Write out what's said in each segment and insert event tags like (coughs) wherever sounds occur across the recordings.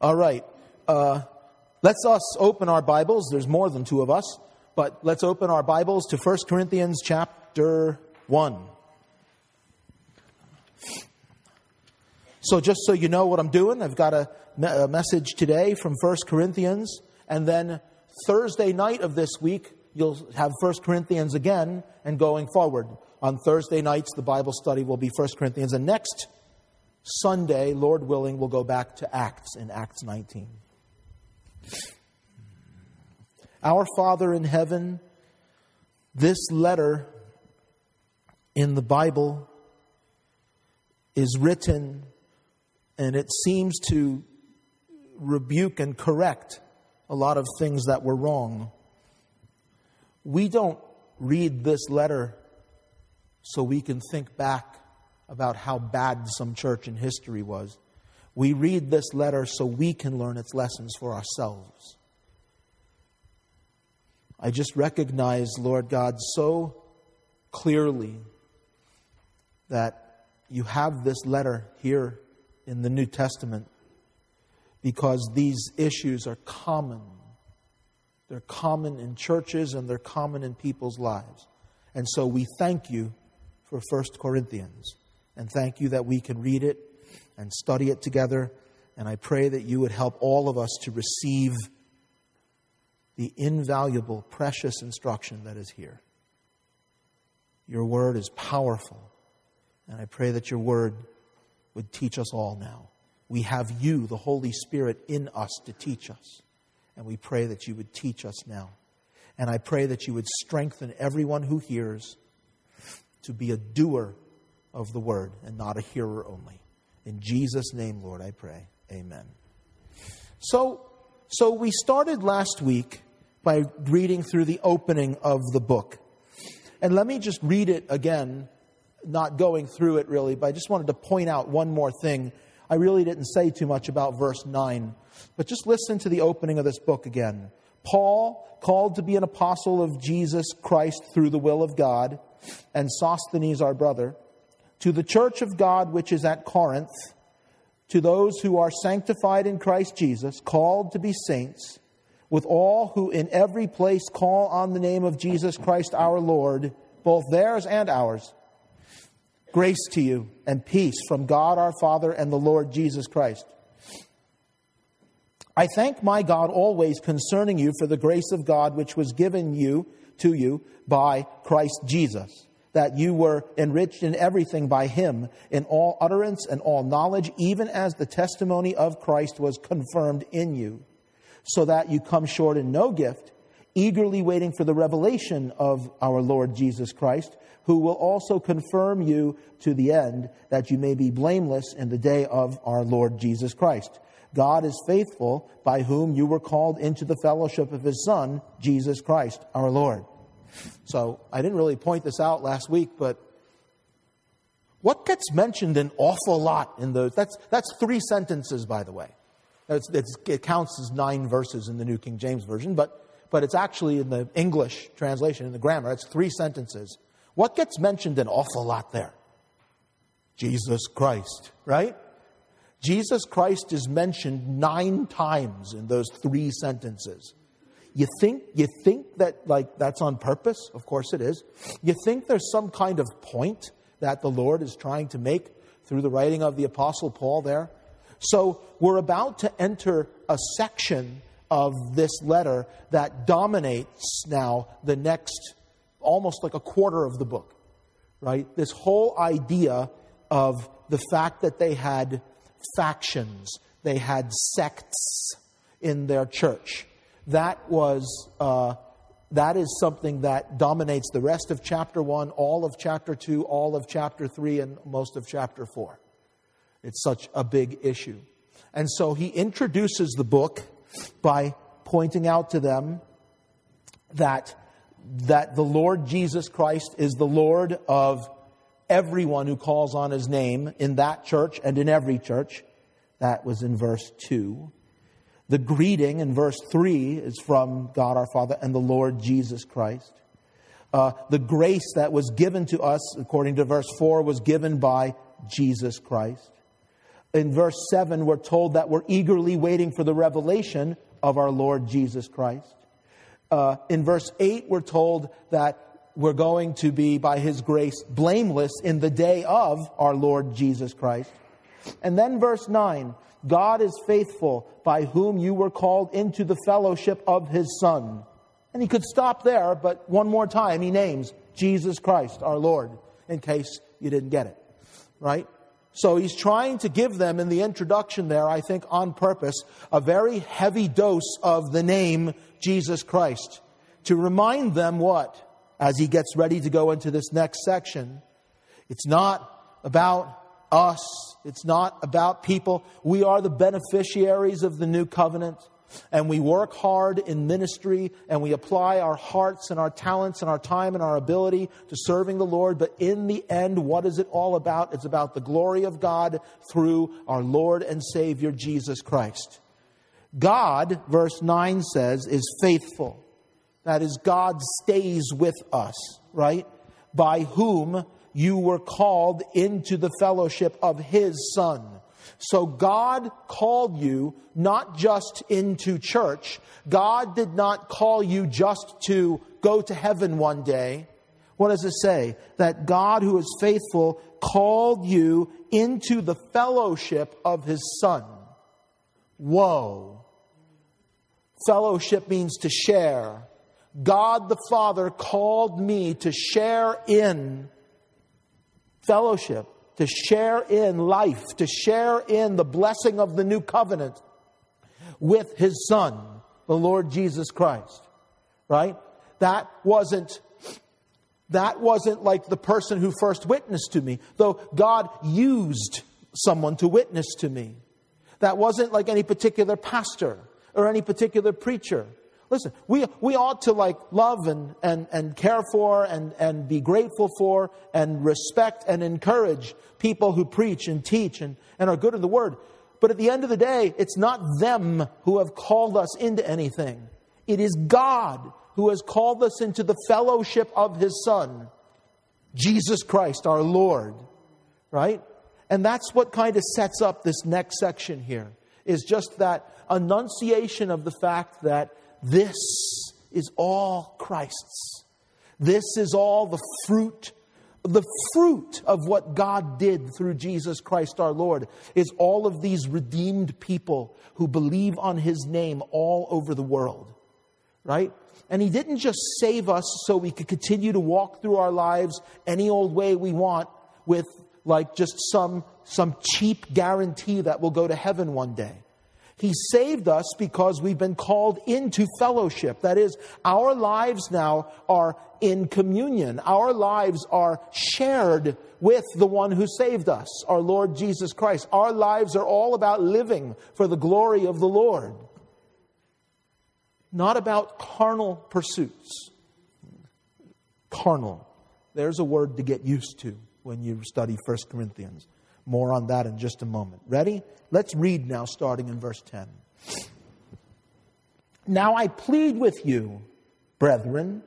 All right. Uh, let's us open our Bibles. There's more than two of us, but let's open our Bibles to 1 Corinthians chapter 1. So, just so you know what I'm doing, I've got a, a message today from 1 Corinthians, and then Thursday night of this week, you'll have 1 Corinthians again, and going forward. On Thursday nights, the Bible study will be 1 Corinthians, and next Sunday, Lord willing, we'll go back to Acts in Acts 19. Our Father in heaven, this letter in the Bible is written and it seems to rebuke and correct a lot of things that were wrong. We don't read this letter so we can think back about how bad some church in history was. We read this letter so we can learn its lessons for ourselves. I just recognize, Lord God, so clearly that you have this letter here in the New Testament because these issues are common. They're common in churches and they're common in people's lives. And so we thank you for 1 Corinthians. And thank you that we can read it and study it together. And I pray that you would help all of us to receive the invaluable, precious instruction that is here. Your word is powerful. And I pray that your word would teach us all now. We have you, the Holy Spirit, in us to teach us. And we pray that you would teach us now. And I pray that you would strengthen everyone who hears to be a doer of the word and not a hearer only. In Jesus' name, Lord, I pray. Amen. So, so we started last week by reading through the opening of the book. And let me just read it again, not going through it really, but I just wanted to point out one more thing. I really didn't say too much about verse 9, but just listen to the opening of this book again. Paul, called to be an apostle of Jesus Christ through the will of God, and Sosthenes, our brother, to the church of God which is at Corinth, to those who are sanctified in Christ Jesus, called to be saints, with all who in every place call on the name of Jesus Christ our Lord, both theirs and ours. Grace to you and peace from God our Father and the Lord Jesus Christ. I thank my God always concerning you for the grace of God which was given you to you by Christ Jesus that you were enriched in everything by him, in all utterance and all knowledge, even as the testimony of Christ was confirmed in you, so that you come short in no gift, eagerly waiting for the revelation of our Lord Jesus Christ, who will also confirm you to the end, that you may be blameless in the day of our Lord Jesus Christ. God is faithful, by whom you were called into the fellowship of his Son, Jesus Christ, our Lord. So I didn't really point this out last week, but what gets mentioned an awful lot in those? That's, that's three sentences, by the way. It's, it's, it counts as nine verses in the New King James Version, but, but it's actually in the English translation, in the grammar, it's three sentences. What gets mentioned an awful lot there? Jesus Christ, right? Jesus Christ is mentioned nine times in those three sentences. You think, you think that like that's on purpose? Of course it is. You think there's some kind of point that the Lord is trying to make through the writing of the Apostle Paul there? So we're about to enter a section of this letter that dominates now the next almost like a quarter of the book, right? This whole idea of the fact that they had factions, they had sects in their church that was uh, that is something that dominates the rest of chapter 1 all of chapter 2 all of chapter 3 and most of chapter 4 it's such a big issue. And so he introduces the book by pointing out to them that that the lord jesus christ is the lord of everyone who calls on his name in that church and in every church. That was in verse 2 the greeting in verse 3 is from God our Father and the Lord Jesus Christ. Uh, the grace that was given to us, according to verse 4, was given by Jesus Christ. In verse 7, we're told that we're eagerly waiting for the revelation of our Lord Jesus Christ. Uh, in verse 8, we're told that we're going to be, by His grace, blameless in the day of our Lord Jesus Christ. And then verse 9, God is faithful, by whom you were called into the fellowship of His Son. And he could stop there, but one more time, he names Jesus Christ, our Lord, in case you didn't get it. Right? So he's trying to give them in the introduction there, I think on purpose, a very heavy dose of the name Jesus Christ to remind them what? As he gets ready to go into this next section, it's not about us, it's not about people. We are the beneficiaries of the new covenant and we work hard in ministry and we apply our hearts and our talents and our time and our ability to serving the Lord. But in the end, what is it all about? It's about the glory of God through our Lord and Savior Jesus Christ. God, verse 9 says, is faithful. That is, God stays with us, right? By whom you were called into the fellowship of His Son so God called you not just into church. God did not call you just to go to heaven one day. What does it say? That God, who is faithful, called you into the fellowship of his Son. Whoa. Fellowship means to share. God the Father called me to share in fellowship to share in life, to share in the blessing of the new covenant with his son, the Lord Jesus Christ. Right? That wasn't that wasn't like the person who first witnessed to me, though God used someone to witness to me. That wasn't like any particular pastor or any particular preacher. Listen, we, we ought to like love and, and, and care for and, and be grateful for and respect and encourage people who preach and teach and, and are good in the word. But at the end of the day, it's not them who have called us into anything. It is God who has called us into the fellowship of his Son, Jesus Christ, our Lord. Right? And that's what kind of sets up this next section here, is just that annunciation of the fact that this is all Christ's. This is all the fruit the fruit of what God did through Jesus Christ our Lord is all of these redeemed people who believe on his name all over the world. Right? And he didn't just save us so we could continue to walk through our lives any old way we want with like just some some cheap guarantee that we'll go to heaven one day. He saved us because we've been called into fellowship. That is, our lives now are in communion. Our lives are shared with the one who saved us, our Lord Jesus Christ. Our lives are all about living for the glory of the Lord, not about carnal pursuits. Carnal. There's a word to get used to when you study 1 Corinthians. More on that in just a moment. Ready? Let's read now, starting in verse 10. Now I plead with you, brethren,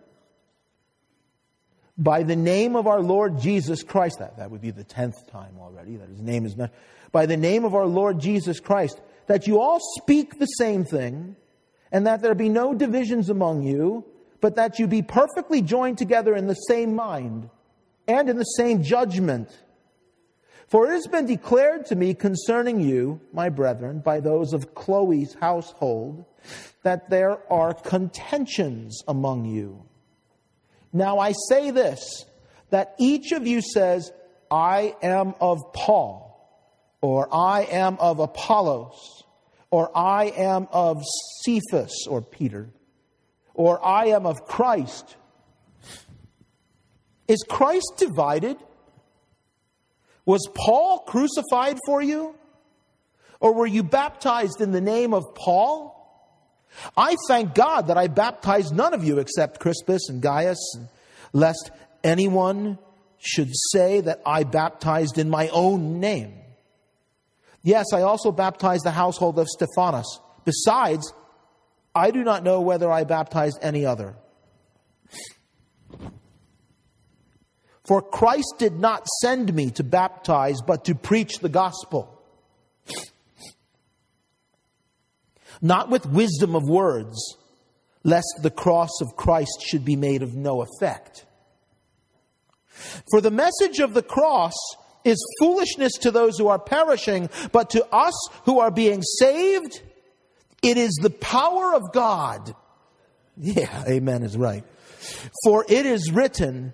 by the name of our Lord Jesus Christ, that, that would be the tenth time already that his name is mentioned, by the name of our Lord Jesus Christ, that you all speak the same thing, and that there be no divisions among you, but that you be perfectly joined together in the same mind and in the same judgment. For it has been declared to me concerning you, my brethren, by those of Chloe's household, that there are contentions among you. Now I say this, that each of you says, I am of Paul, or I am of Apollos, or I am of Cephas, or Peter, or I am of Christ. Is Christ divided? Was Paul crucified for you? Or were you baptized in the name of Paul? I thank God that I baptized none of you except Crispus and Gaius, lest anyone should say that I baptized in my own name. Yes, I also baptized the household of Stephanas. Besides, I do not know whether I baptized any other. For Christ did not send me to baptize, but to preach the gospel. not with wisdom of words, lest the cross of Christ should be made of no effect. For the message of the cross is foolishness to those who are perishing, but to us who are being saved, it is the power of God. Yeah, amen is right. For it is written,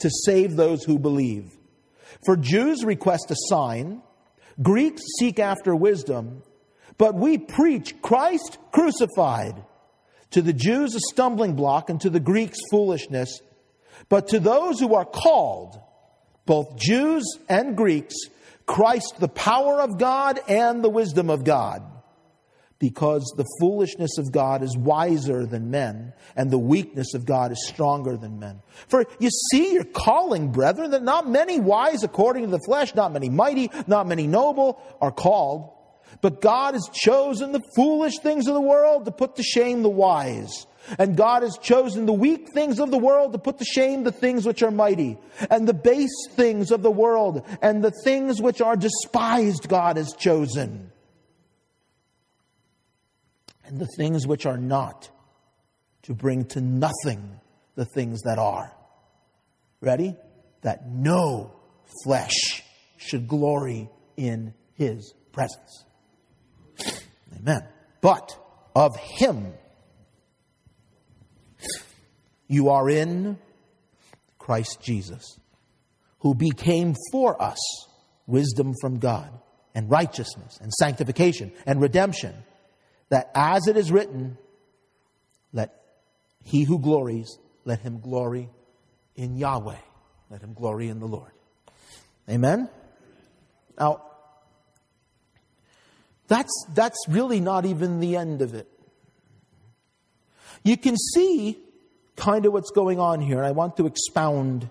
to save those who believe. For Jews request a sign, Greeks seek after wisdom, but we preach Christ crucified. To the Jews, a stumbling block, and to the Greeks, foolishness. But to those who are called, both Jews and Greeks, Christ, the power of God and the wisdom of God. Because the foolishness of God is wiser than men, and the weakness of God is stronger than men. For you see your calling, brethren, that not many wise according to the flesh, not many mighty, not many noble are called. But God has chosen the foolish things of the world to put to shame the wise. And God has chosen the weak things of the world to put to shame the things which are mighty. And the base things of the world and the things which are despised, God has chosen. And the things which are not to bring to nothing the things that are. Ready? That no flesh should glory in his presence. Amen. But of him you are in Christ Jesus, who became for us wisdom from God and righteousness and sanctification and redemption, that as it is written, let he who glories, let him glory in Yahweh. Let him glory in the Lord. Amen? Now, that's, that's really not even the end of it. You can see kind of what's going on here. And I want to expound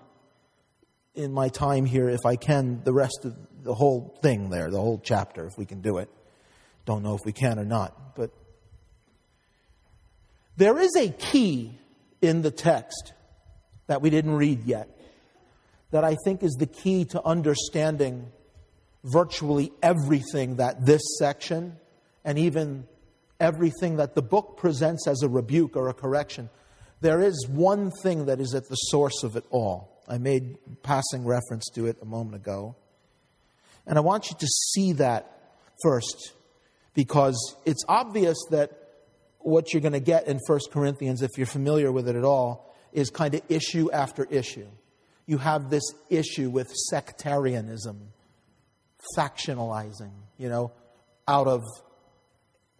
in my time here, if I can, the rest of the whole thing there, the whole chapter, if we can do it. Don't know if we can or not. But there is a key in the text that we didn't read yet that I think is the key to understanding virtually everything that this section and even everything that the book presents as a rebuke or a correction there is one thing that is at the source of it all. I made passing reference to it a moment ago. And I want you to see that first because it's obvious that what you're going to get in 1 Corinthians, if you're familiar with it at all, is kind of issue after issue. You have this issue with sectarianism, factionalizing, you know, out of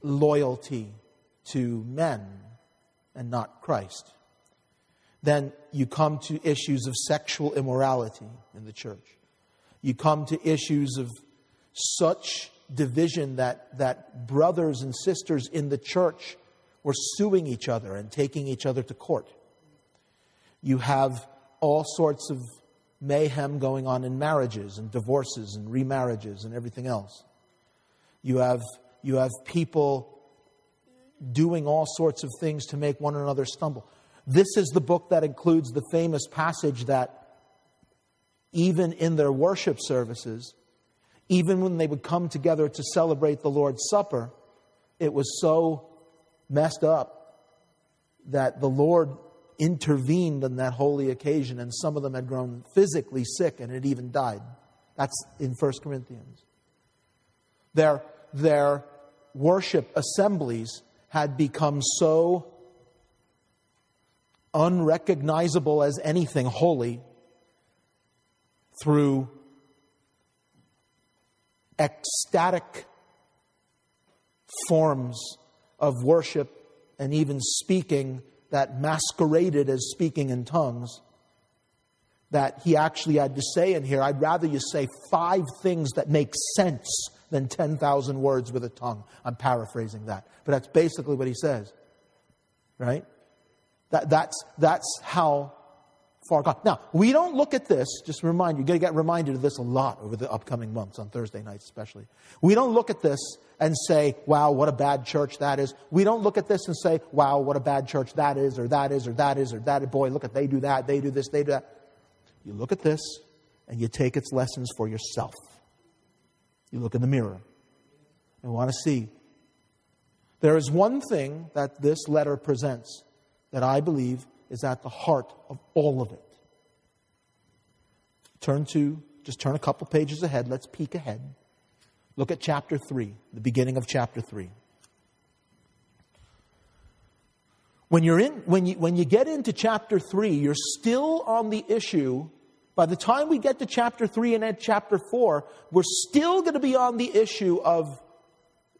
loyalty to men and not Christ. Then you come to issues of sexual immorality in the church. You come to issues of such division that, that brothers and sisters in the church were suing each other and taking each other to court. You have all sorts of mayhem going on in marriages and divorces and remarriages and everything else. You have, you have people doing all sorts of things to make one another stumble. This is the book that includes the famous passage that even in their worship services, even when they would come together to celebrate the Lord's Supper, it was so messed up that the Lord intervened on that holy occasion, and some of them had grown physically sick and had even died. That's in 1 Corinthians. Their, their worship assemblies had become so unrecognizable as anything holy through ecstatic forms of worship and even speaking that masqueraded as speaking in tongues that he actually had to say in here I'd rather you say five things that make sense than 10,000 words with a tongue. I'm paraphrasing that. But that's basically what he says. Right? That, that's, that's how far gone. Now, we don't look at this, just remind you, you're going to get reminded of this a lot over the upcoming months, on Thursday nights especially. We don't look at this and say, wow, what a bad church that is. We don't look at this and say, wow, what a bad church that is, or that is, or that is, or that. Boy, look at, they do that, they do this, they do that. You look at this and you take its lessons for yourself. You look in the mirror and want to see. There is one thing that this letter presents that I believe is at the heart of all of it. Turn to, just turn a couple pages ahead. Let's peek ahead. Look at chapter 3, the beginning of chapter 3. When, you're in, when, you, when you get into chapter 3, you're still on the issue. By the time we get to chapter 3 and at chapter 4, we're still going to be on the issue of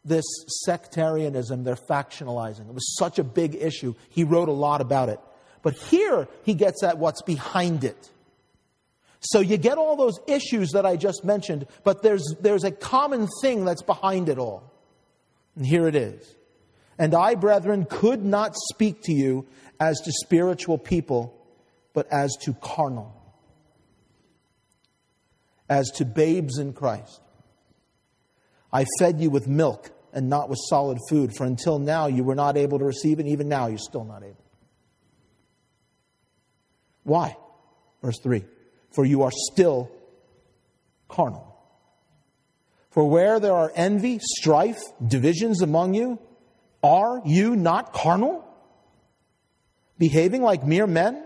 this sectarianism, they're factionalizing. It was such a big issue. He wrote a lot about it. But here he gets at what's behind it. So you get all those issues that I just mentioned, but there's, there's a common thing that's behind it all. And here it is. And I, brethren, could not speak to you as to spiritual people, but as to carnal, as to babes in Christ. I fed you with milk and not with solid food, for until now you were not able to receive it, and even now you're still not able. Why? Verse 3 For you are still carnal. For where there are envy, strife, divisions among you, are you not carnal? Behaving like mere men?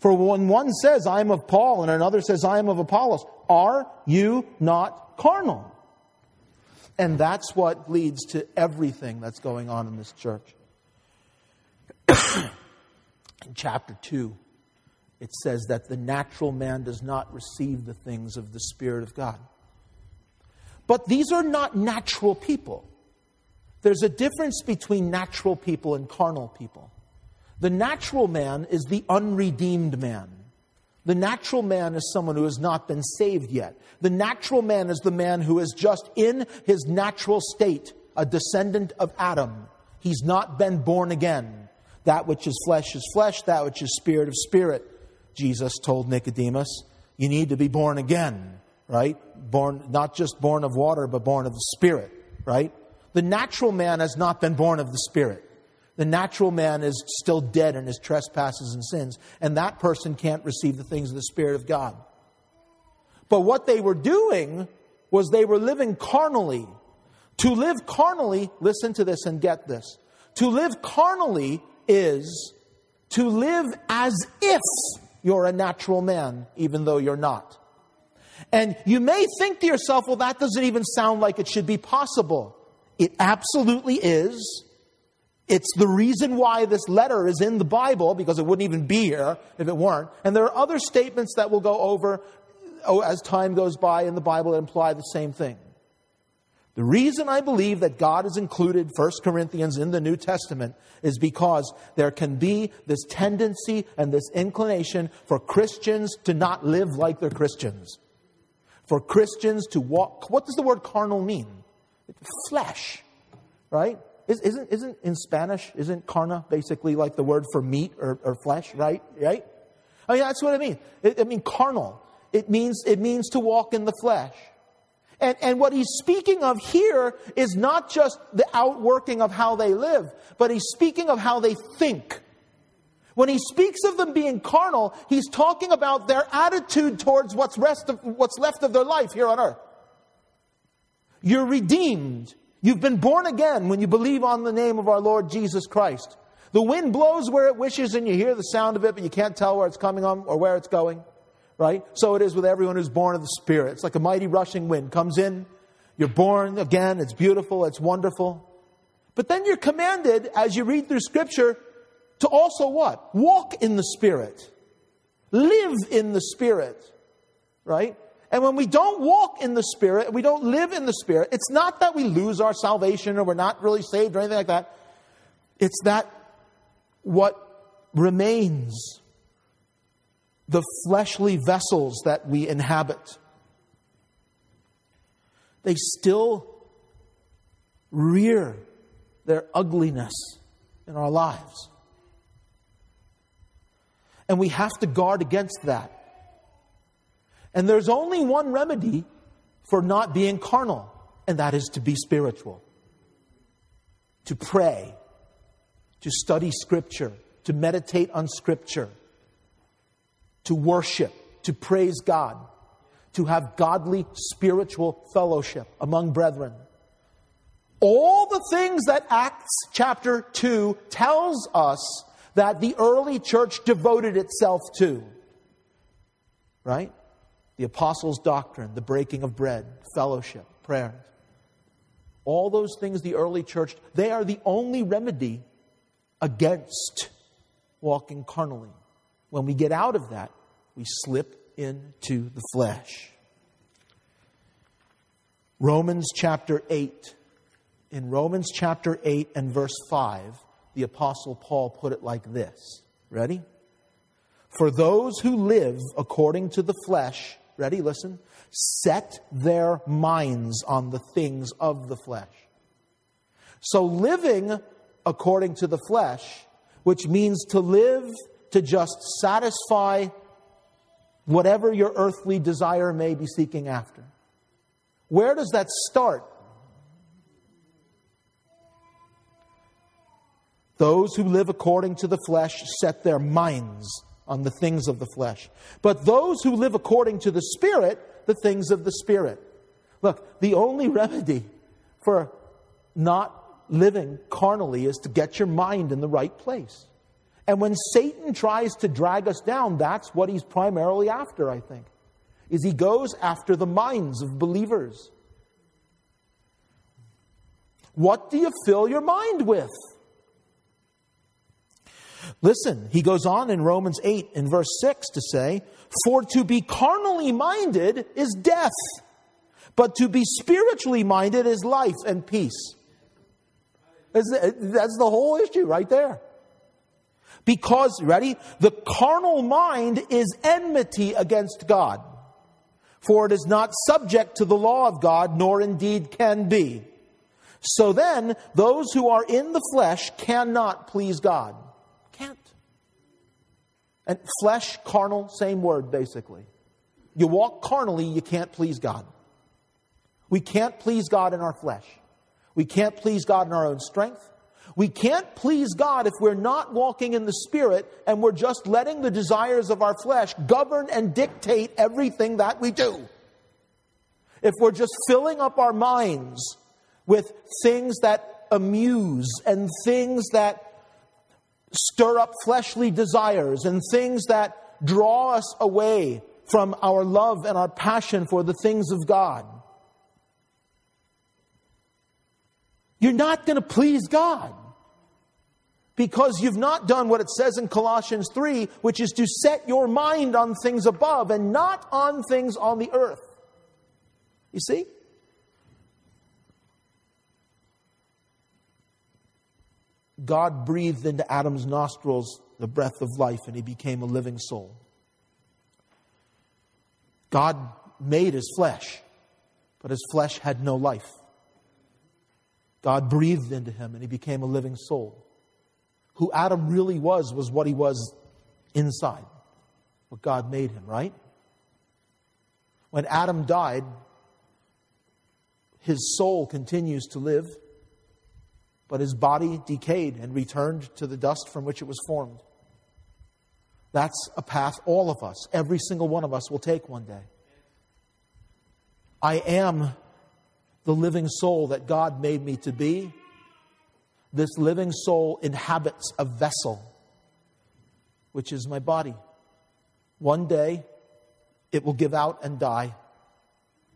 For when one says, I am of Paul, and another says, I am of Apollos, are you not carnal? And that's what leads to everything that's going on in this church. (coughs) in chapter 2, it says that the natural man does not receive the things of the Spirit of God. But these are not natural people. There's a difference between natural people and carnal people. The natural man is the unredeemed man. The natural man is someone who has not been saved yet. The natural man is the man who is just in his natural state, a descendant of Adam. He's not been born again. That which is flesh is flesh, that which is spirit of spirit. Jesus told Nicodemus, you need to be born again, right? Born, not just born of water, but born of the spirit, right? The natural man has not been born of the spirit. The natural man is still dead in his trespasses and sins, and that person can't receive the things of the Spirit of God. But what they were doing was they were living carnally. To live carnally, listen to this and get this. To live carnally is to live as if you're a natural man, even though you're not. And you may think to yourself, well, that doesn't even sound like it should be possible. It absolutely is. It's the reason why this letter is in the Bible, because it wouldn't even be here if it weren't. And there are other statements that we'll go over oh, as time goes by in the Bible that imply the same thing. The reason I believe that God has included 1 Corinthians in the New Testament is because there can be this tendency and this inclination for Christians to not live like they're Christians. For Christians to walk, what does the word carnal mean? Flesh, right? Isn't, isn't in Spanish, isn't carne basically like the word for meat or, or flesh, right? Right? I mean, that's what I mean. I mean, carnal. It means, it means to walk in the flesh. And, and what he's speaking of here is not just the outworking of how they live, but he's speaking of how they think. When he speaks of them being carnal, he's talking about their attitude towards what's, rest of, what's left of their life here on earth. You're redeemed. You've been born again when you believe on the name of our Lord Jesus Christ. The wind blows where it wishes and you hear the sound of it, but you can't tell where it's coming from or where it's going. Right? So it is with everyone who's born of the Spirit. It's like a mighty rushing wind comes in. You're born again. It's beautiful. It's wonderful. But then you're commanded, as you read through Scripture, to also what? Walk in the Spirit. Live in the Spirit. Right? And when we don't walk in the Spirit, we don't live in the Spirit, it's not that we lose our salvation or we're not really saved or anything like that. It's that what remains, the fleshly vessels that we inhabit, they still rear their ugliness in our lives. And we have to guard against that. And there's only one remedy for not being carnal, and that is to be spiritual, to pray, to study Scripture, to meditate on Scripture, to worship, to praise God, to have godly spiritual fellowship among brethren. All the things that Acts chapter 2 tells us that the early church devoted itself to. Right? The apostles' doctrine, the breaking of bread, fellowship, prayers. All those things the early church, they are the only remedy against walking carnally. When we get out of that, we slip into the flesh. Romans chapter 8 in Romans chapter 8 and verse 5, the Apostle Paul put it like this. Ready? For those who live according to the flesh, ready, listen, set their minds on the things of the flesh. So living according to the flesh, which means to live to just satisfy whatever your earthly desire may be seeking after. Where does that start? Those who live according to the flesh set their minds on the things of the flesh. But those who live according to the Spirit, the things of the Spirit. Look, the only remedy for not living carnally is to get your mind in the right place. And when Satan tries to drag us down, that's what he's primarily after, I think. Is he goes after the minds of believers. What do you fill your mind with? Listen, he goes on in Romans 8 in verse 6 to say, For to be carnally minded is death, but to be spiritually minded is life and peace. That's the whole issue right there. Because, ready? The carnal mind is enmity against God. For it is not subject to the law of God, nor indeed can be. So then, those who are in the flesh cannot please God. Can't. And flesh, carnal, same word basically. You walk carnally, you can't please God. We can't please God in our flesh. We can't please God in our own strength. We can't please God if we're not walking in the Spirit and we're just letting the desires of our flesh govern and dictate everything that we do. If we're just filling up our minds with things that amuse and things that stir up fleshly desires and things that draw us away from our love and our passion for the things of God. You're not going to please God because you've not done what it says in Colossians 3, which is to set your mind on things above and not on things on the earth. You see? God breathed into Adam's nostrils the breath of life and he became a living soul. God made his flesh, but his flesh had no life. God breathed into him and he became a living soul. Who Adam really was, was what he was inside, what God made him, right? When Adam died, his soul continues to live but his body decayed and returned to the dust from which it was formed. That's a path all of us, every single one of us, will take one day. I am the living soul that God made me to be. This living soul inhabits a vessel, which is my body. One day, it will give out and die,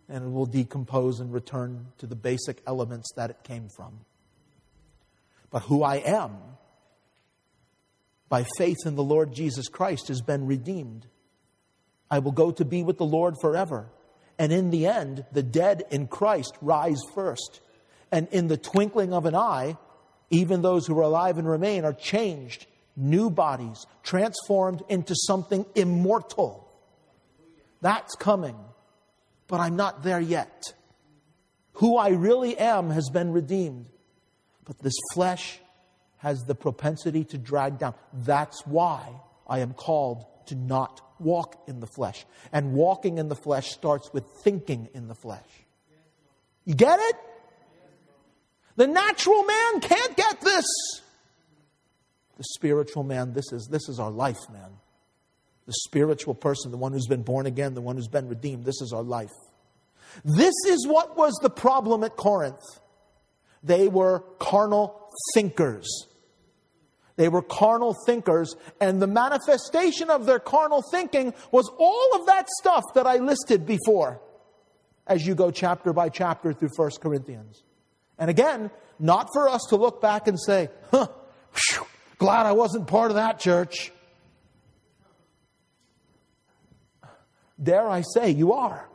and it will decompose and return to the basic elements that it came from but who I am by faith in the Lord Jesus Christ has been redeemed. I will go to be with the Lord forever. And in the end, the dead in Christ rise first. And in the twinkling of an eye, even those who are alive and remain are changed, new bodies, transformed into something immortal. That's coming. But I'm not there yet. Who I really am has been redeemed. But this flesh has the propensity to drag down. That's why I am called to not walk in the flesh. And walking in the flesh starts with thinking in the flesh. You get it? The natural man can't get this. The spiritual man, this is, this is our life, man. The spiritual person, the one who's been born again, the one who's been redeemed, this is our life. This is what was the problem at Corinth. They were carnal thinkers. They were carnal thinkers, and the manifestation of their carnal thinking was all of that stuff that I listed before as you go chapter by chapter through 1 Corinthians. And again, not for us to look back and say, huh, whew, glad I wasn't part of that church. Dare I say, you are.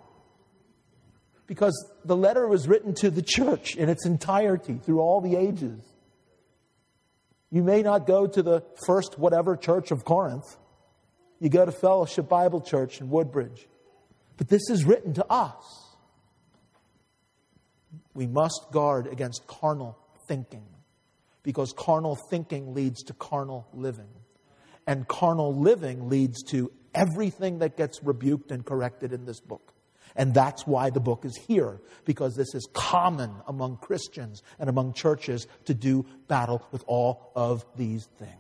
Because the letter was written to the church in its entirety through all the ages. You may not go to the first whatever church of Corinth. You go to Fellowship Bible Church in Woodbridge. But this is written to us. We must guard against carnal thinking because carnal thinking leads to carnal living. And carnal living leads to everything that gets rebuked and corrected in this book. And that's why the book is here, because this is common among Christians and among churches to do battle with all of these things.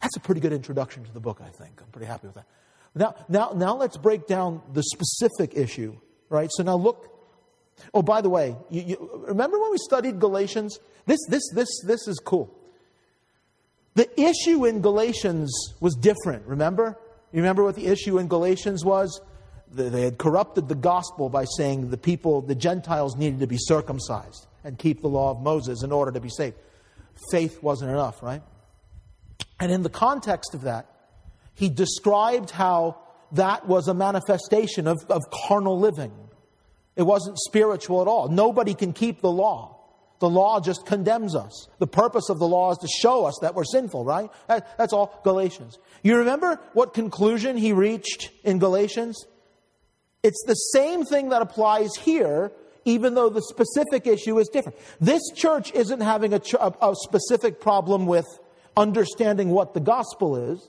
That's a pretty good introduction to the book, I think. I'm pretty happy with that. Now, now, now let's break down the specific issue, right? So now look. Oh, by the way, you, you, remember when we studied Galatians? This, this, this, this is cool. The issue in Galatians was different, remember? You remember what the issue in Galatians was? They had corrupted the gospel by saying the people, the Gentiles, needed to be circumcised and keep the law of Moses in order to be saved. Faith wasn't enough, right? And in the context of that, he described how that was a manifestation of, of carnal living. It wasn't spiritual at all. Nobody can keep the law. The law just condemns us. The purpose of the law is to show us that we're sinful, right? That's all Galatians. You remember what conclusion he reached in Galatians? It's the same thing that applies here, even though the specific issue is different. This church isn't having a, ch- a specific problem with understanding what the gospel is,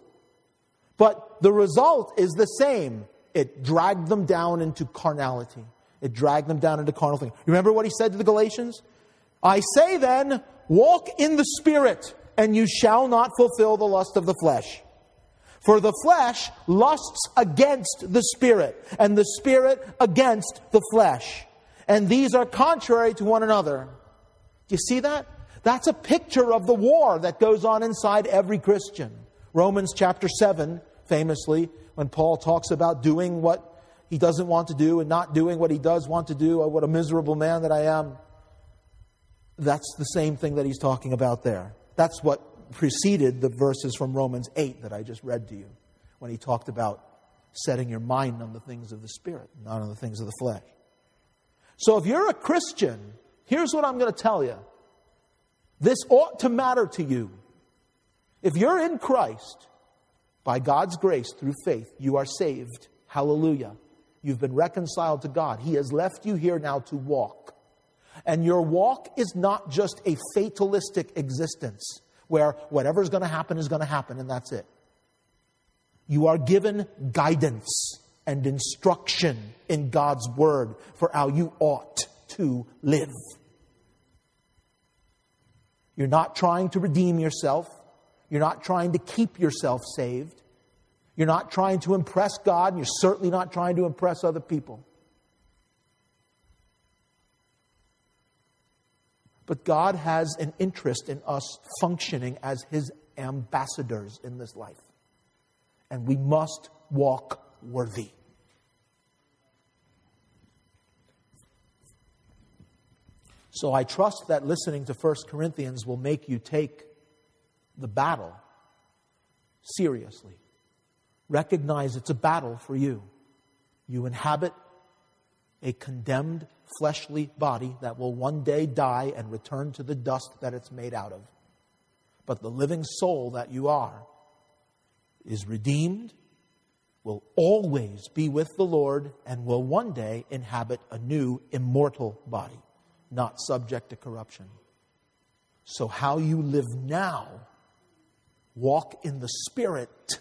but the result is the same. It dragged them down into carnality. It dragged them down into carnal things. Remember what he said to the Galatians? I say then, walk in the Spirit, and you shall not fulfill the lust of the flesh. For the flesh lusts against the Spirit, and the Spirit against the flesh. And these are contrary to one another. Do you see that? That's a picture of the war that goes on inside every Christian. Romans chapter 7, famously, when Paul talks about doing what he doesn't want to do and not doing what he does want to do, oh, what a miserable man that I am. That's the same thing that he's talking about there. That's what preceded the verses from Romans 8 that I just read to you when he talked about setting your mind on the things of the Spirit, not on the things of the flesh. So if you're a Christian, here's what I'm going to tell you. This ought to matter to you. If you're in Christ, by God's grace through faith, you are saved. Hallelujah. You've been reconciled to God. He has left you here now to walk. And your walk is not just a fatalistic existence where whatever's going to happen is going to happen and that's it. You are given guidance and instruction in God's word for how you ought to live. You're not trying to redeem yourself. You're not trying to keep yourself saved. You're not trying to impress God, and you're certainly not trying to impress other people. But God has an interest in us functioning as His ambassadors in this life. And we must walk worthy. So I trust that listening to 1 Corinthians will make you take the battle seriously. Recognize it's a battle for you. You inhabit a condemned fleshly body that will one day die and return to the dust that it's made out of. But the living soul that you are is redeemed, will always be with the Lord and will one day inhabit a new immortal body, not subject to corruption. So, how you live now, walk in the Spirit,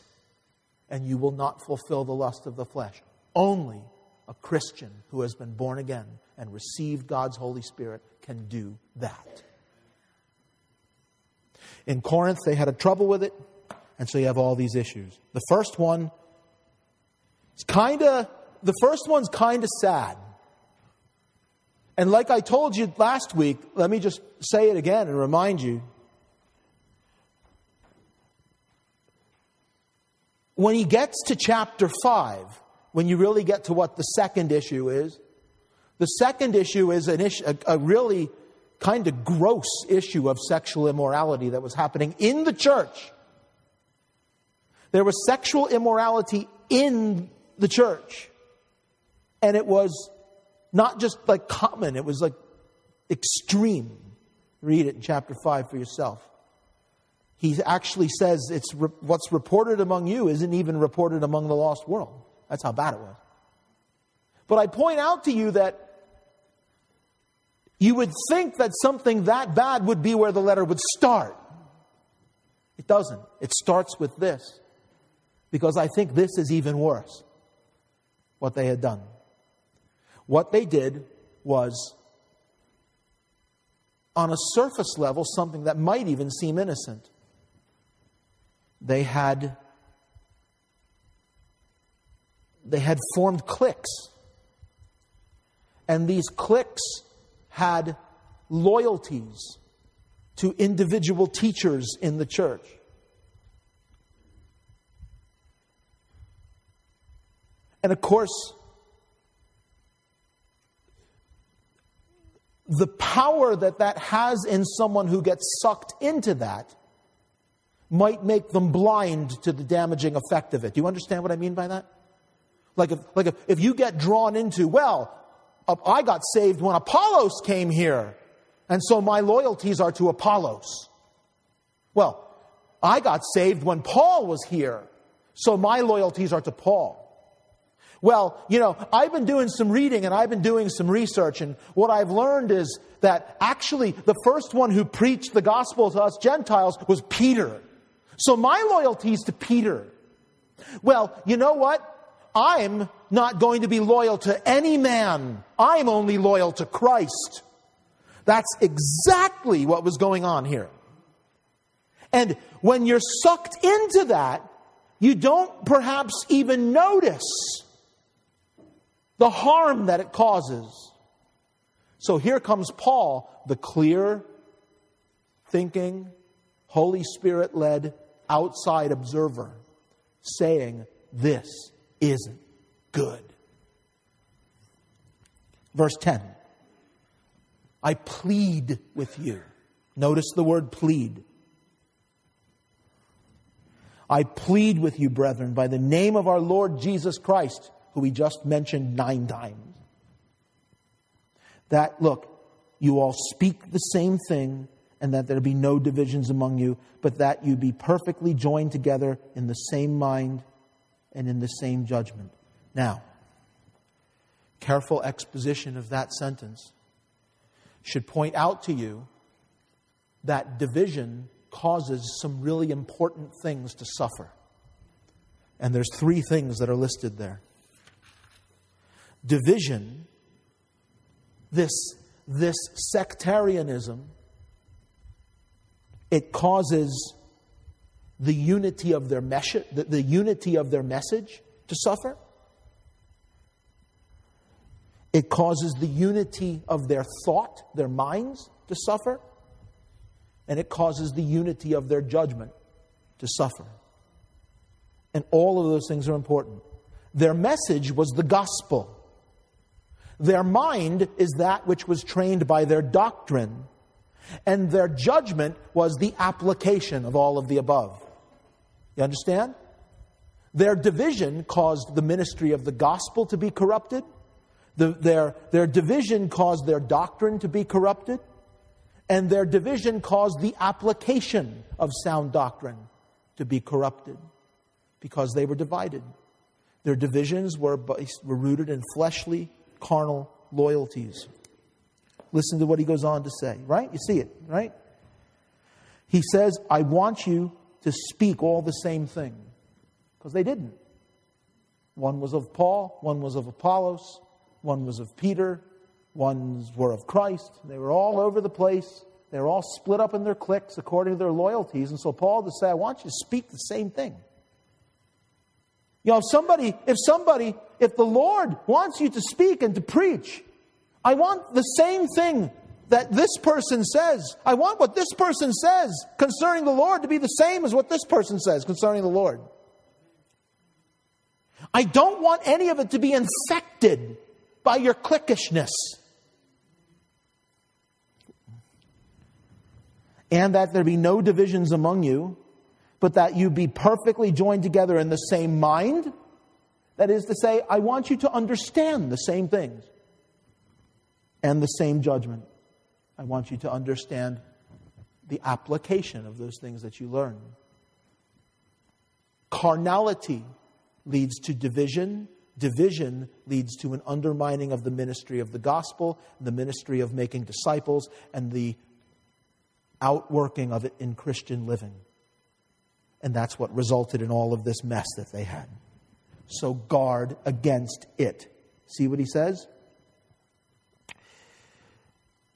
and you will not fulfill the lust of the flesh. Only a Christian who has been born again and received God's Holy Spirit can do that. In Corinth, they had a trouble with it, and so you have all these issues. The first one is kind of, the first one's kind of sad. And like I told you last week, let me just say it again and remind you. When he gets to chapter 5, when you really get to what the second issue is, the second issue is an issue, a, a really kind of gross issue of sexual immorality that was happening in the church. There was sexual immorality in the church. And it was not just like common, it was like extreme. Read it in chapter 5 for yourself. He actually says it's re- what's reported among you isn't even reported among the lost world. That's how bad it was. But I point out to you that you would think that something that bad would be where the letter would start. It doesn't. It starts with this. Because I think this is even worse what they had done. What they did was, on a surface level, something that might even seem innocent. They had they had formed cliques. And these cliques had loyalties to individual teachers in the church. And of course, the power that that has in someone who gets sucked into that might make them blind to the damaging effect of it. Do you understand what I mean by that? Like if, like if, if you get drawn into, well, uh, I got saved when Apollos came here, and so my loyalties are to Apollos. Well, I got saved when Paul was here, so my loyalties are to Paul. Well, you know, I've been doing some reading and I've been doing some research, and what I've learned is that actually the first one who preached the gospel to us Gentiles was Peter. So my loyalties to Peter. Well, you know what? I'm not going to be loyal to any man. I'm only loyal to Christ. That's exactly what was going on here. And when you're sucked into that, you don't perhaps even notice the harm that it causes. So here comes Paul, the clear, thinking, Holy Spirit led, outside observer, saying, This isn't good. Verse 10 I plead with you. Notice the word plead. I plead with you, brethren, by the name of our Lord Jesus Christ, who we just mentioned nine times, that, look, you all speak the same thing, and that there be no divisions among you, but that you be perfectly joined together in the same mind and in the same judgment. Now, careful exposition of that sentence should point out to you that division causes some really important things to suffer. And there's three things that are listed there. Division, this, this sectarianism, it causes the unity of their message, the, the unity of their message to suffer. It causes the unity of their thought, their minds to suffer. And it causes the unity of their judgment to suffer. And all of those things are important. Their message was the gospel. Their mind is that which was trained by their doctrine. And their judgment was the application of all of the above. You understand? Their division caused the ministry of the gospel to be corrupted. The, their, their division caused their doctrine to be corrupted. And their division caused the application of sound doctrine to be corrupted because they were divided. Their divisions were, based, were rooted in fleshly, carnal loyalties. Listen to what he goes on to say, right? You see it, right? He says, I want you to speak all the same thing. Because they didn't. One was of Paul, one was of Apollos, one was of Peter, ones were of Christ. They were all over the place. They were all split up in their cliques according to their loyalties. And so Paul to say, I want you to speak the same thing. You know, if somebody, if somebody, if the Lord wants you to speak and to preach, I want the same thing that this person says. I want what this person says concerning the Lord to be the same as what this person says concerning the Lord. I don't want any of it to be infected by your cliquishness. And that there be no divisions among you, but that you be perfectly joined together in the same mind. That is to say, I want you to understand the same things and the same judgment. I want you to understand the application of those things that you learn. Carnality leads to division. Division leads to an undermining of the ministry of the gospel, the ministry of making disciples, and the outworking of it in Christian living. And that's what resulted in all of this mess that they had. So guard against it. See what he says?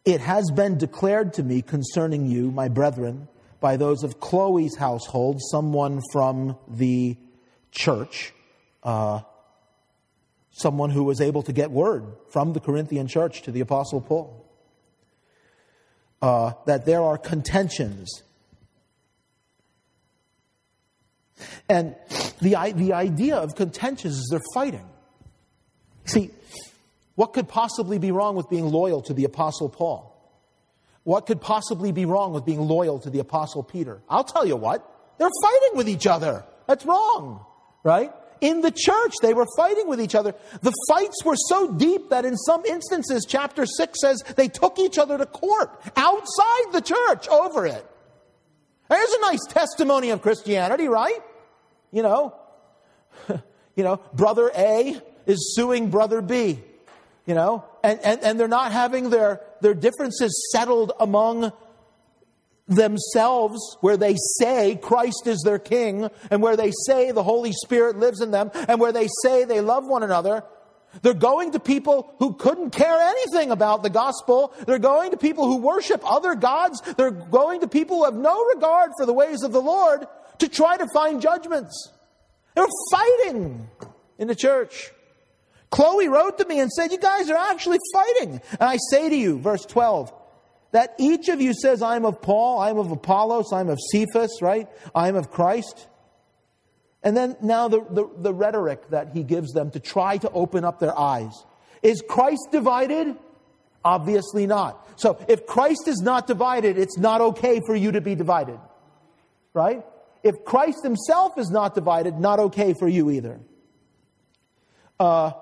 It has been declared to me concerning you, my brethren, by those of Chloe's household, someone from the church, uh, someone who was able to get word from the Corinthian church to the Apostle Paul, uh, that there are contentions. And the, the idea of contentions is they're fighting. See, what could possibly be wrong with being loyal to the Apostle Paul? What could possibly be wrong with being loyal to the Apostle Peter? I'll tell you what, they're fighting with each other. That's wrong, right? In the church, they were fighting with each other. The fights were so deep that in some instances, chapter 6 says they took each other to court outside the church over it. There's a nice testimony of Christianity, right? You know, (laughs) you know, brother A is suing brother B, you know, and, and, and they're not having their, their differences settled among themselves, where they say Christ is their king, and where they say the Holy Spirit lives in them, and where they say they love one another, they're going to people who couldn't care anything about the gospel. They're going to people who worship other gods. They're going to people who have no regard for the ways of the Lord to try to find judgments. They're fighting in the church. Chloe wrote to me and said, You guys are actually fighting. And I say to you, verse 12, that each of you says, I'm of Paul, I'm of Apollos, I'm of Cephas, right? I'm of Christ. And then now the, the, the, rhetoric that he gives them to try to open up their eyes. Is Christ divided? Obviously not. So if Christ is not divided, it's not okay for you to be divided. Right? If Christ himself is not divided, not okay for you either. Uh,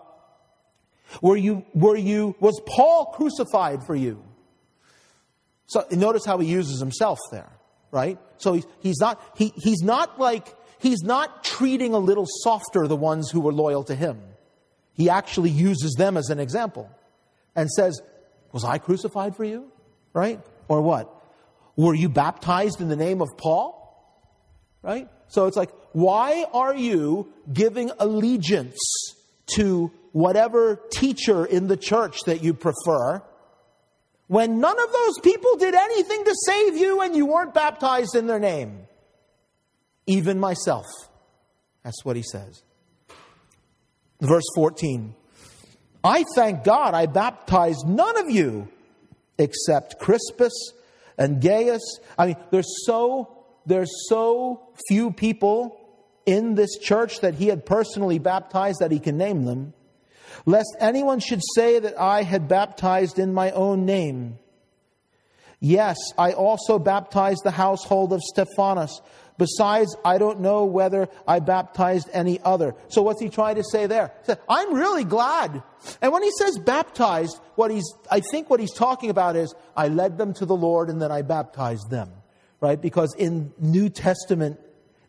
were you, were you, was Paul crucified for you? So notice how he uses himself there, right? So he's, he's not, he, he's not like, he's not treating a little softer the ones who were loyal to him. He actually uses them as an example and says, Was I crucified for you? Right? Or what? Were you baptized in the name of Paul? Right? So it's like, why are you giving allegiance to whatever teacher in the church that you prefer when none of those people did anything to save you and you weren't baptized in their name? Even myself. That's what he says. Verse 14 I thank God I baptized none of you except Crispus and Gaius. I mean, there's so, there's so few people in this church that he had personally baptized that he can name them, lest anyone should say that I had baptized in my own name. Yes, I also baptized the household of Stephanas. Besides, I don't know whether I baptized any other. So what's he trying to say there? He said, I'm really glad. And when he says baptized, what he's, I think what he's talking about is, I led them to the Lord and then I baptized them. Right? Because in New Testament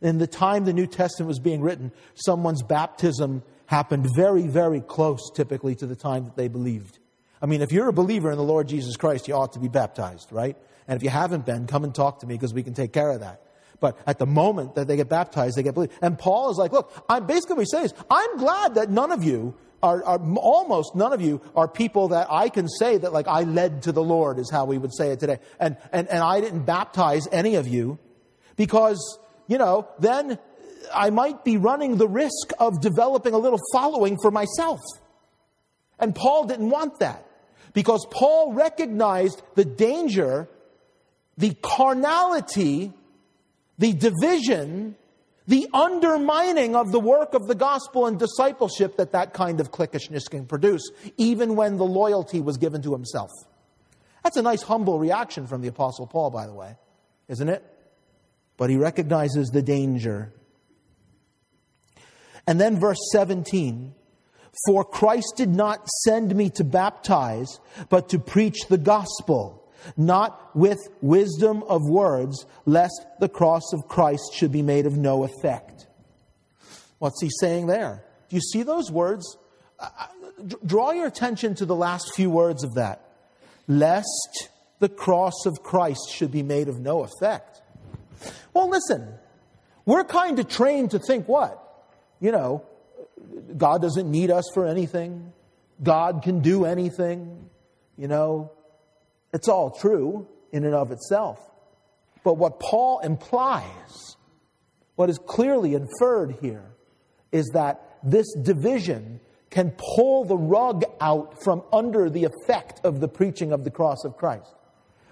in the time the New Testament was being written, someone's baptism happened very, very close typically to the time that they believed. I mean, if you're a believer in the Lord Jesus Christ, you ought to be baptized, right? And if you haven't been, come and talk to me because we can take care of that. But at the moment that they get baptized, they get believed. And Paul is like, look, I'm basically what he says, I'm glad that none of you are, are, almost none of you are people that I can say that like I led to the Lord is how we would say it today. And, and, and I didn't baptize any of you because, you know, then I might be running the risk of developing a little following for myself. And Paul didn't want that because Paul recognized the danger, the carnality, the division, the undermining of the work of the gospel and discipleship that that kind of cliquishness can produce, even when the loyalty was given to himself. That's a nice, humble reaction from the Apostle Paul, by the way, isn't it? But he recognizes the danger. And then verse 17 For Christ did not send me to baptize, but to preach the gospel not with wisdom of words, lest the cross of Christ should be made of no effect. What's he saying there? Do you see those words? Draw your attention to the last few words of that. Lest the cross of Christ should be made of no effect. Well, listen, we're kind of trained to think what? You know, God doesn't need us for anything. God can do anything. You know, it's all true in and of itself. But what Paul implies, what is clearly inferred here, is that this division can pull the rug out from under the effect of the preaching of the cross of Christ.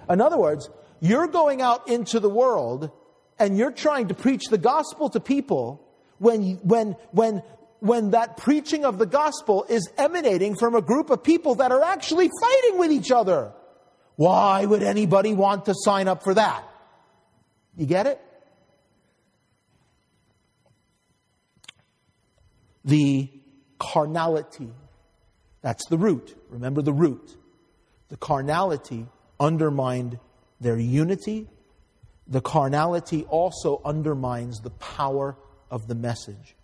In other words, you're going out into the world and you're trying to preach the gospel to people when, when, when, when that preaching of the gospel is emanating from a group of people that are actually fighting with each other. Why would anybody want to sign up for that? You get it? The carnality, that's the root. Remember the root. The carnality undermined their unity. The carnality also undermines the power of the message.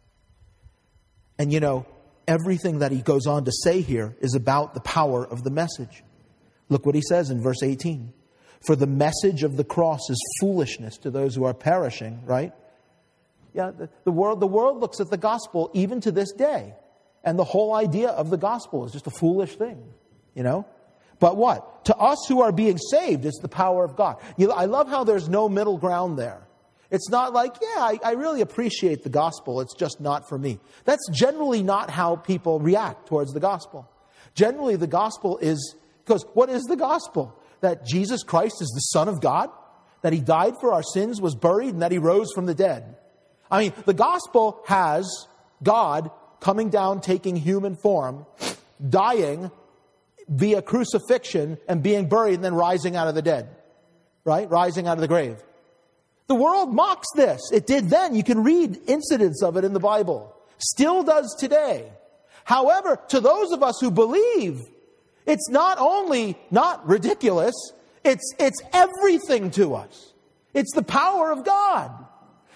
And you know, everything that he goes on to say here is about the power of the message. Look what he says in verse 18. For the message of the cross is foolishness to those who are perishing, right? Yeah, the, the, world, the world looks at the gospel even to this day. And the whole idea of the gospel is just a foolish thing, you know? But what? To us who are being saved, it's the power of God. You, I love how there's no middle ground there. It's not like, yeah, I, I really appreciate the gospel, it's just not for me. That's generally not how people react towards the gospel. Generally, the gospel is because what is the gospel? That Jesus Christ is the Son of God, that He died for our sins, was buried, and that He rose from the dead. I mean, the gospel has God coming down, taking human form, dying via crucifixion, and being buried, and then rising out of the dead. Right? Rising out of the grave. The world mocks this. It did then. You can read incidents of it in the Bible. Still does today. However, to those of us who believe it's not only not ridiculous, it's, it's everything to us. It's the power of God.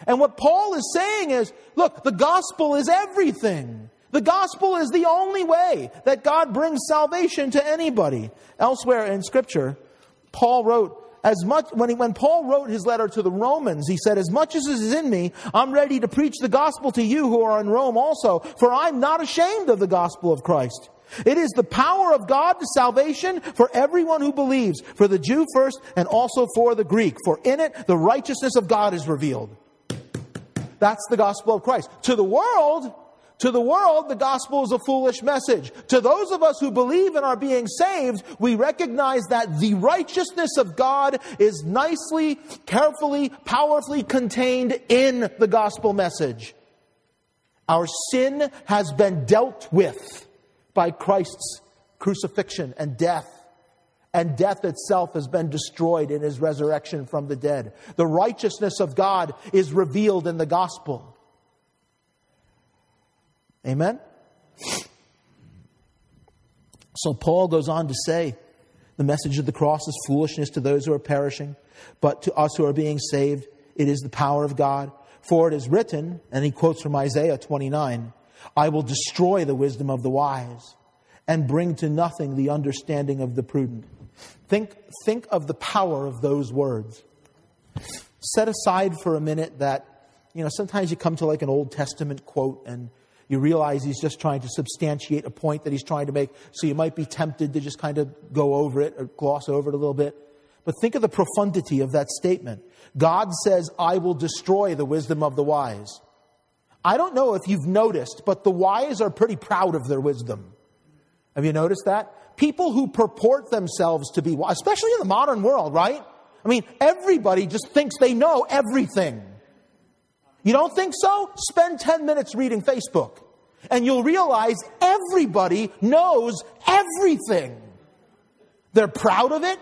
And what Paul is saying is look, the gospel is everything. The gospel is the only way that God brings salvation to anybody. Elsewhere in Scripture, Paul wrote, as much when, he, when Paul wrote his letter to the Romans, he said, As much as is in me, I'm ready to preach the gospel to you who are in Rome also, for I'm not ashamed of the gospel of Christ. It is the power of God to salvation for everyone who believes, for the Jew first and also for the Greek. For in it, the righteousness of God is revealed. That's the gospel of Christ. To the world, to the world, the gospel is a foolish message. To those of us who believe and are being saved, we recognize that the righteousness of God is nicely, carefully, powerfully contained in the gospel message. Our sin has been dealt with by Christ's crucifixion and death. And death itself has been destroyed in his resurrection from the dead. The righteousness of God is revealed in the gospel. Amen? So Paul goes on to say the message of the cross is foolishness to those who are perishing, but to us who are being saved, it is the power of God. For it is written, and he quotes from Isaiah 29 I will destroy the wisdom of the wise and bring to nothing the understanding of the prudent. Think, think of the power of those words. Set aside for a minute that, you know, sometimes you come to like an Old Testament quote and you realize he's just trying to substantiate a point that he's trying to make, so you might be tempted to just kind of go over it or gloss over it a little bit. But think of the profundity of that statement. God says, I will destroy the wisdom of the wise. I don't know if you've noticed, but the wise are pretty proud of their wisdom. Have you noticed that? People who purport themselves to be wise, especially in the modern world, right? I mean, everybody just thinks they know everything. You don't think so? Spend 10 minutes reading Facebook, and you'll realize everybody knows everything. They're proud of it,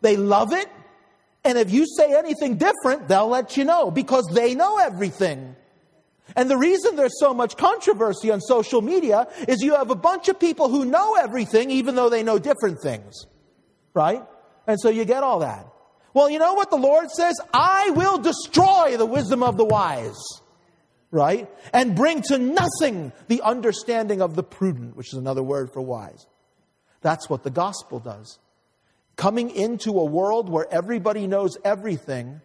they love it, and if you say anything different, they'll let you know because they know everything. And the reason there's so much controversy on social media is you have a bunch of people who know everything even though they know different things. Right? And so you get all that. Well, you know what the Lord says? I will destroy the wisdom of the wise. Right? And bring to nothing the understanding of the prudent, which is another word for wise. That's what the gospel does. Coming into a world where everybody knows everything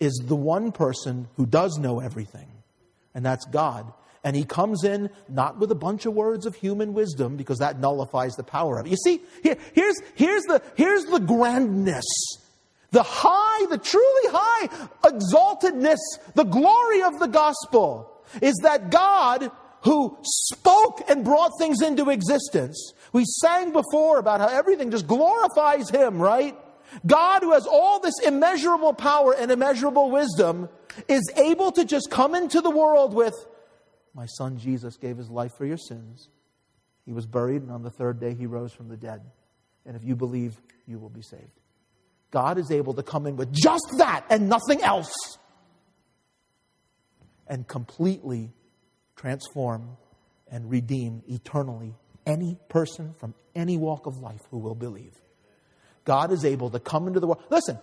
is the one person who does know everything and that's God. And he comes in not with a bunch of words of human wisdom because that nullifies the power of it. You see, here, here's, here's, the, here's the grandness, the high, the truly high exaltedness, the glory of the gospel is that God who spoke and brought things into existence. We sang before about how everything just glorifies him, right? God who has all this immeasurable power and immeasurable wisdom is able to just come into the world with, My son Jesus gave his life for your sins. He was buried, and on the third day he rose from the dead. And if you believe, you will be saved. God is able to come in with just that and nothing else and completely transform and redeem eternally any person from any walk of life who will believe. God is able to come into the world. Listen,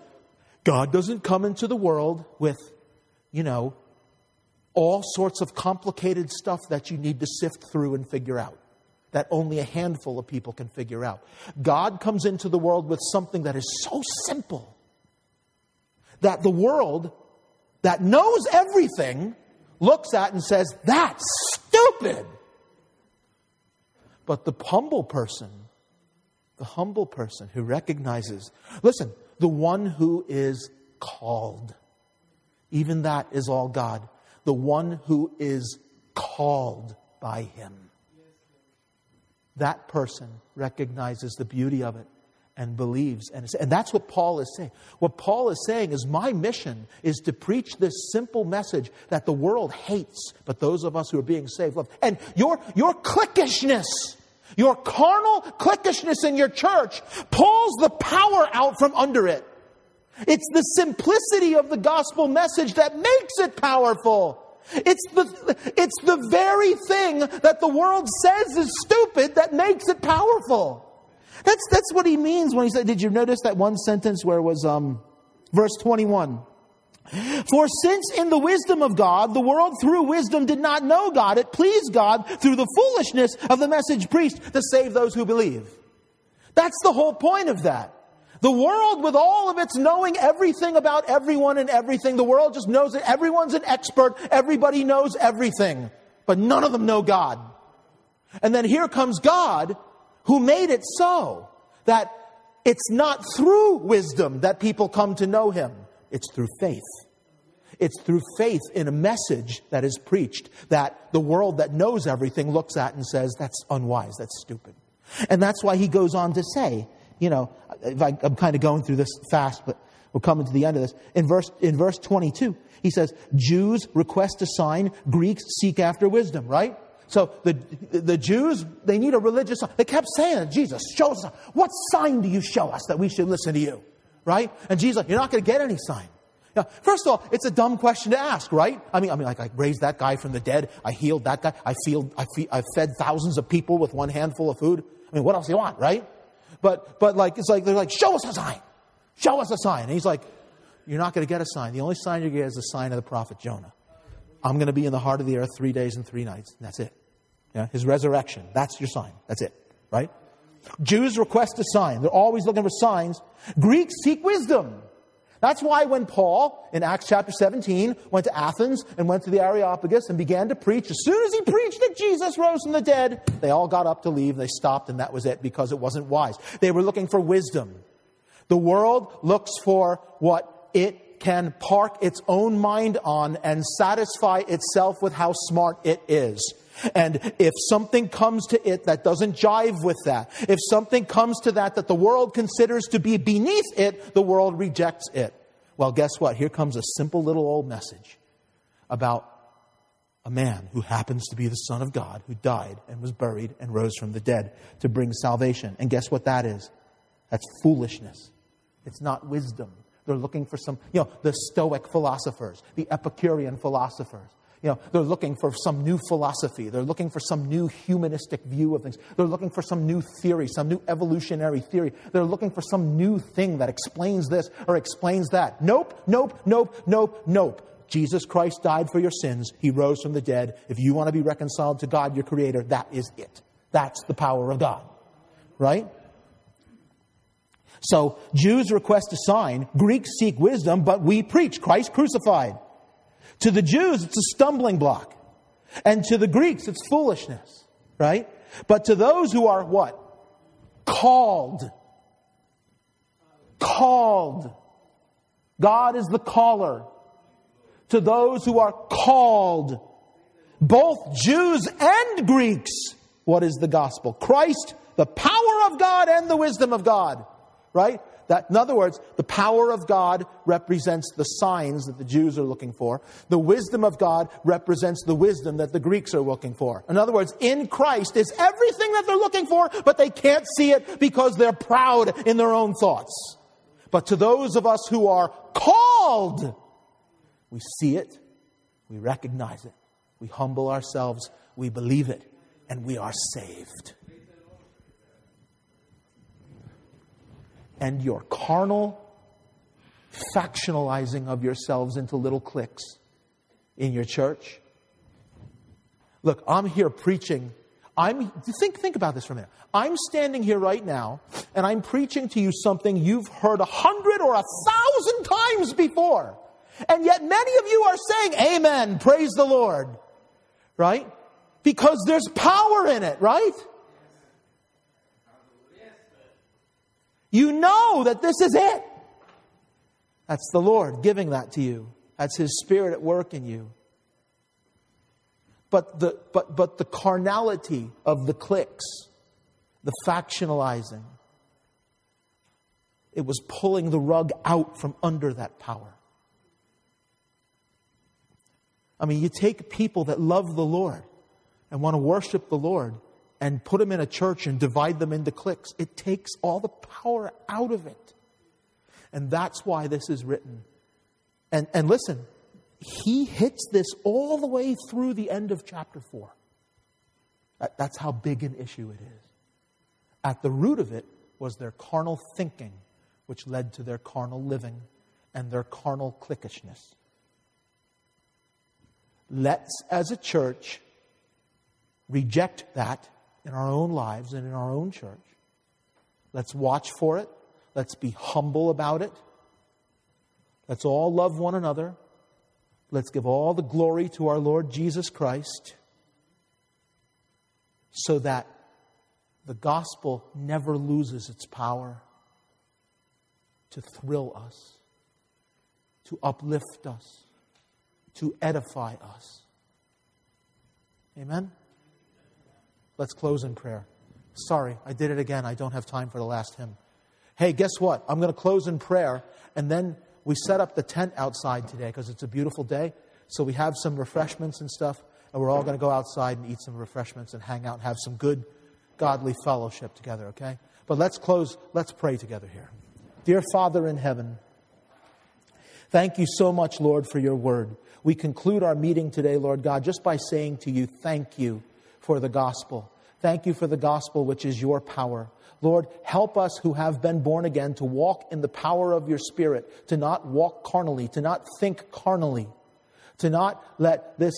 God doesn't come into the world with you know, all sorts of complicated stuff that you need to sift through and figure out, that only a handful of people can figure out. God comes into the world with something that is so simple that the world that knows everything looks at and says, That's stupid. But the humble person, the humble person who recognizes, listen, the one who is called even that is all God. The one who is called by Him. That person recognizes the beauty of it and believes. And, and that's what Paul is saying. What Paul is saying is my mission is to preach this simple message that the world hates, but those of us who are being saved love. And your, your cliquishness, your carnal cliquishness in your church pulls the power out from under it. It's the simplicity of the gospel message that makes it powerful. It's the, it's the very thing that the world says is stupid that makes it powerful. That's, that's what he means when he said, Did you notice that one sentence where it was um, verse 21? For since in the wisdom of God, the world through wisdom did not know God, it pleased God through the foolishness of the message preached to save those who believe. That's the whole point of that. The world, with all of its knowing everything about everyone and everything, the world just knows that everyone's an expert, everybody knows everything, but none of them know God. And then here comes God who made it so that it's not through wisdom that people come to know Him, it's through faith. It's through faith in a message that is preached that the world that knows everything looks at and says, that's unwise, that's stupid. And that's why he goes on to say, you know, I, am kind of going through this fast, but we're coming to the end of this. In verse, in verse 22, he says, Jews request a sign, Greeks seek after wisdom, right? So the, the Jews, they need a religious sign. They kept saying, Jesus, show us, what sign do you show us that we should listen to you? Right? And Jesus, you're not going to get any sign. Now, first of all, it's a dumb question to ask, right? I mean, I mean, like I raised that guy from the dead, I healed that guy, I feel, I, feel, I fed thousands of people with one handful of food. I mean, what else do you want, right? But, but like, it's like, they're like, show us a sign. Show us a sign. And he's like, you're not going to get a sign. The only sign you get is the sign of the prophet Jonah. I'm going to be in the heart of the earth three days and three nights. And that's it. Yeah, his resurrection. That's your sign. That's it, right? Jews request a sign. They're always looking for signs. Greeks seek wisdom. That's why when Paul, in Acts chapter 17, went to Athens and went to the Areopagus and began to preach, as soon as he preached that Jesus rose from the dead, they all got up to leave. They stopped, and that was it because it wasn't wise. They were looking for wisdom. The world looks for what it can park its own mind on and satisfy itself with how smart it is. And if something comes to it that doesn't jive with that, if something comes to that that the world considers to be beneath it, the world rejects it. Well, guess what? Here comes a simple little old message about a man who happens to be the Son of God, who died and was buried and rose from the dead to bring salvation. And guess what that is? That's foolishness. It's not wisdom. They're looking for some, you know, the Stoic philosophers, the Epicurean philosophers. You know, they're looking for some new philosophy. They're looking for some new humanistic view of things. They're looking for some new theory, some new evolutionary theory. They're looking for some new thing that explains this or explains that. Nope, nope, nope, nope, nope. Jesus Christ died for your sins. He rose from the dead. If you want to be reconciled to God, your Creator, that is it. That's the power of God. Right? So Jews request a sign, Greeks seek wisdom, but we preach Christ crucified. To the Jews, it's a stumbling block. And to the Greeks, it's foolishness, right? But to those who are what? Called. Called. God is the caller. To those who are called, both Jews and Greeks, what is the gospel? Christ, the power of God and the wisdom of God, right? That, in other words, the power of God represents the signs that the Jews are looking for. The wisdom of God represents the wisdom that the Greeks are looking for. In other words, in Christ is everything that they're looking for, but they can't see it because they're proud in their own thoughts. But to those of us who are called, we see it, we recognize it, we humble ourselves, we believe it, and we are saved. And your carnal factionalizing of yourselves into little cliques in your church. Look, I'm here preaching. I'm think think about this for a minute. I'm standing here right now and I'm preaching to you something you've heard a hundred or a thousand times before. And yet many of you are saying, Amen, praise the Lord. Right? Because there's power in it, right? You know that this is it. That's the Lord giving that to you. That's His Spirit at work in you. But the, but, but the carnality of the cliques, the factionalizing, it was pulling the rug out from under that power. I mean, you take people that love the Lord and want to worship the Lord, and put them in a church and divide them into cliques. It takes all the power out of it. And that's why this is written. And, and listen, he hits this all the way through the end of chapter 4. That, that's how big an issue it is. At the root of it was their carnal thinking, which led to their carnal living and their carnal cliquishness. Let's, as a church, reject that in our own lives and in our own church. Let's watch for it. Let's be humble about it. Let's all love one another. Let's give all the glory to our Lord Jesus Christ so that the gospel never loses its power to thrill us, to uplift us, to edify us. Amen? Let's close in prayer. Sorry, I did it again. I don't have time for the last hymn. Hey, guess what? I'm going to close in prayer, and then we set up the tent outside today because it's a beautiful day. So we have some refreshments and stuff, and we're all going to go outside and eat some refreshments and hang out and have some good, godly fellowship together, okay? But let's close, let's pray together here. Dear Father in heaven, thank you so much, Lord, for your word. We conclude our meeting today, Lord God, just by saying to you, thank you for the gospel. Thank you for the gospel, which is your power. Lord, help us who have been born again to walk in the power of your Spirit, to not walk carnally, to not think carnally. to not let this,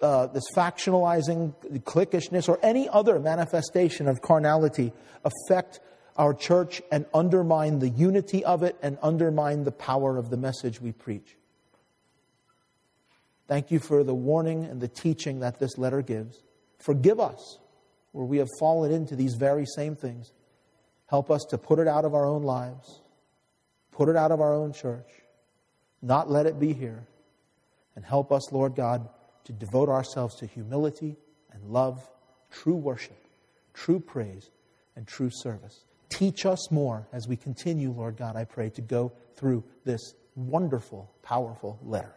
uh, this factionalizing, cliquishness, or any other manifestation of carnality affect our church and undermine the unity of it and undermine the power of the message we preach. Thank you for the warning and the teaching that this letter gives. Forgive us where we have fallen into these very same things. Help us to put it out of our own lives, put it out of our own church, not let it be here. And help us, Lord God, to devote ourselves to humility and love, true worship, true praise, and true service. Teach us more as we continue, Lord God, I pray, to go through this wonderful, powerful letter.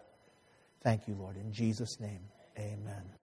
Thank you, Lord. In Jesus' name, amen.